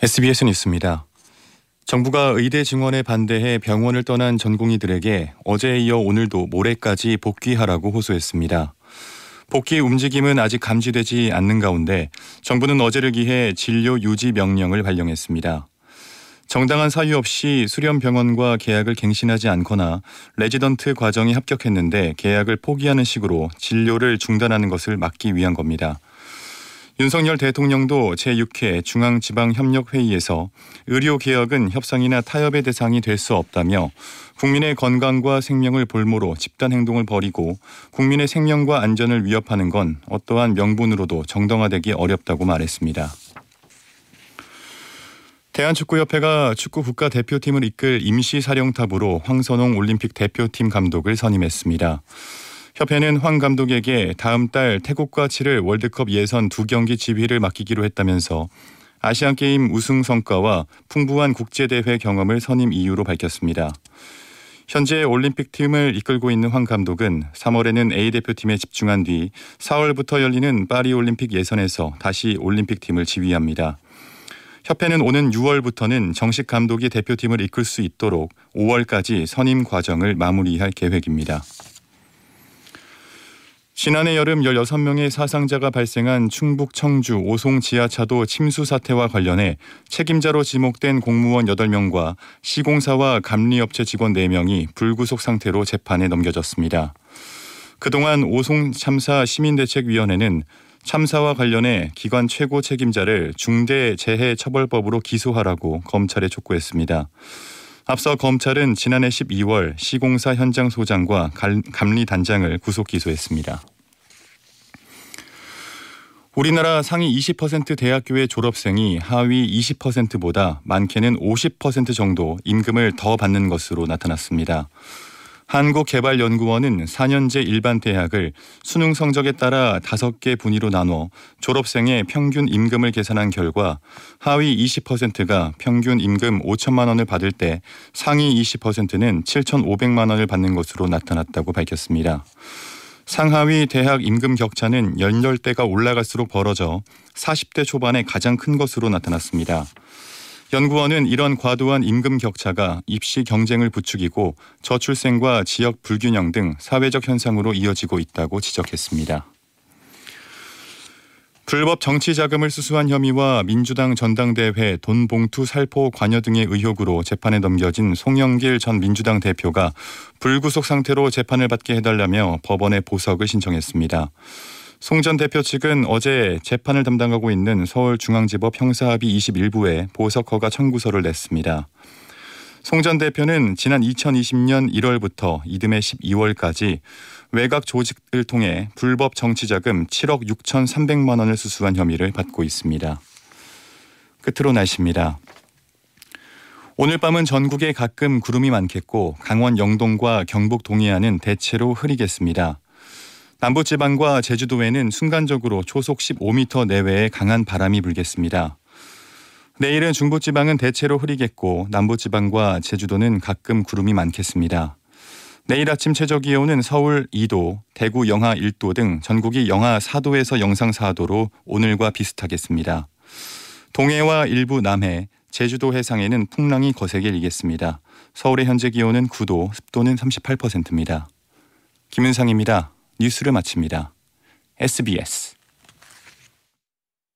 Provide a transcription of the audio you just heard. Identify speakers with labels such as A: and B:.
A: SBS 뉴스입니다. 정부가 의대 증원에 반대해 병원을 떠난 전공의들에게 어제에 이어 오늘도 모레까지 복귀하라고 호소했습니다. 복귀 움직임은 아직 감지되지 않는 가운데 정부는 어제를 기해 진료 유지 명령을 발령했습니다. 정당한 사유 없이 수련 병원과 계약을 갱신하지 않거나 레지던트 과정에 합격했는데 계약을 포기하는 식으로 진료를 중단하는 것을 막기 위한 겁니다. 윤석열 대통령도 제6회 중앙지방협력회의에서 의료개혁은 협상이나 타협의 대상이 될 수 없다며 국민의 건강과 생명을 볼모로 집단 행동을 벌이고 국민의 생명과 안전을 위협하는 건 어떠한 명분으로도 정당화되기 어렵다고 말했습니다. 대한축구협회가 축구 국가대표팀을 이끌 임시사령탑으로 황선홍 올림픽 대표팀 감독을 선임했습니다. 협회는 황 감독에게 다음 달 태국과 치를 월드컵 예선 두 경기 지휘를 맡기기로 했다면서 아시안 게임 우승 성과와 풍부한 국제 대회 경험을 선임 이유로 밝혔습니다. 현재 올림픽 팀을 이끌고 있는 황 감독은 3월에는 A 대표팀에 집중한 뒤 4월부터 열리는 파리 올림픽 예선에서 다시 올림픽 팀을 지휘합니다. 협회는 오는 6월부터는 정식 감독이 대표팀을 이끌 수 있도록 5월까지 선임 과정을 마무리할 계획입니다. 지난해 여름 16명의 사상자가 발생한 충북 청주 오송 지하차도 침수 사태와 관련해 책임자로 지목된 공무원 8명과 시공사와 감리업체 직원 4명이 불구속 상태로 재판에 넘겨졌습니다. 그동안 오송 참사 시민대책위원회는 참사와 관련해 기관 최고 책임자를 중대 재해 처벌법으로 기소하라고 검찰에 촉구했습니다. 앞서 검찰은 지난해 12월 시공사 현장 소장과 감리 단장을 구속 기소했습니다. 우리나라 상위 20% 대학교의 졸업생이 하위 20%보다 많게는 50% 정도 임금을 더 받는 것으로 나타났습니다. 한국개발연구원은 4년제 일반 대학을 수능 성적에 따라 5개 분위로 나눠 졸업생의 평균 임금을 계산한 결과 하위 20%가 평균 임금 5천만 원을 받을 때 상위 20%는 7,500만 원을 받는 것으로 나타났다고 밝혔습니다. 상하위 대학 임금 격차는 연령대가 올라갈수록 벌어져 40대 초반에 가장 큰 것으로 나타났습니다. 연구원은 이런 과도한 임금 격차가 입시 경쟁을 부추기고 저출생과 지역 불균형 등 사회적 현상으로 이어지고 있다고 지적했습니다. 불법 정치 자금을 수수한 혐의와 민주당 전당대회 돈 봉투 살포 관여 등의 의혹으로 재판에 넘겨진 송영길 전 민주당 대표가 불구속 상태로 재판을 받게 해달라며 법원에 보석을 신청했습니다. 송 전 대표 측은 어제 재판을 담당하고 있는 서울중앙지법 형사합의 21부에 보석 허가 청구서를 냈습니다. 송 전 대표는 지난 2020년 1월부터 이듬해 12월까지 외곽 조직을 통해 불법 정치자금 7억 6천3백만 원을 수수한 혐의를 받고 있습니다. 끝으로 날씨입니다. 오늘 밤은 전국에 가끔 구름이 많겠고 강원 영동과 경북 동해안은 대체로 흐리겠습니다. 남부지방과 제주도에는 순간적으로 초속 15m 내외의 강한 바람이 불겠습니다. 내일은 중부지방은 대체로 흐리겠고 남부지방과 제주도는 가끔 구름이 많겠습니다. 내일 아침 최저 기온은 서울 2도, 대구 영하 1도 등 전국이 영하 4도에서 영상 4도로 오늘과 비슷하겠습니다. 동해와 일부 남해, 제주도 해상에는 풍랑이 거세게 일겠습니다. 서울의 현재 기온은 9도, 습도는 38%입니다. 김은상입니다. 뉴스를 마칩니다. SBS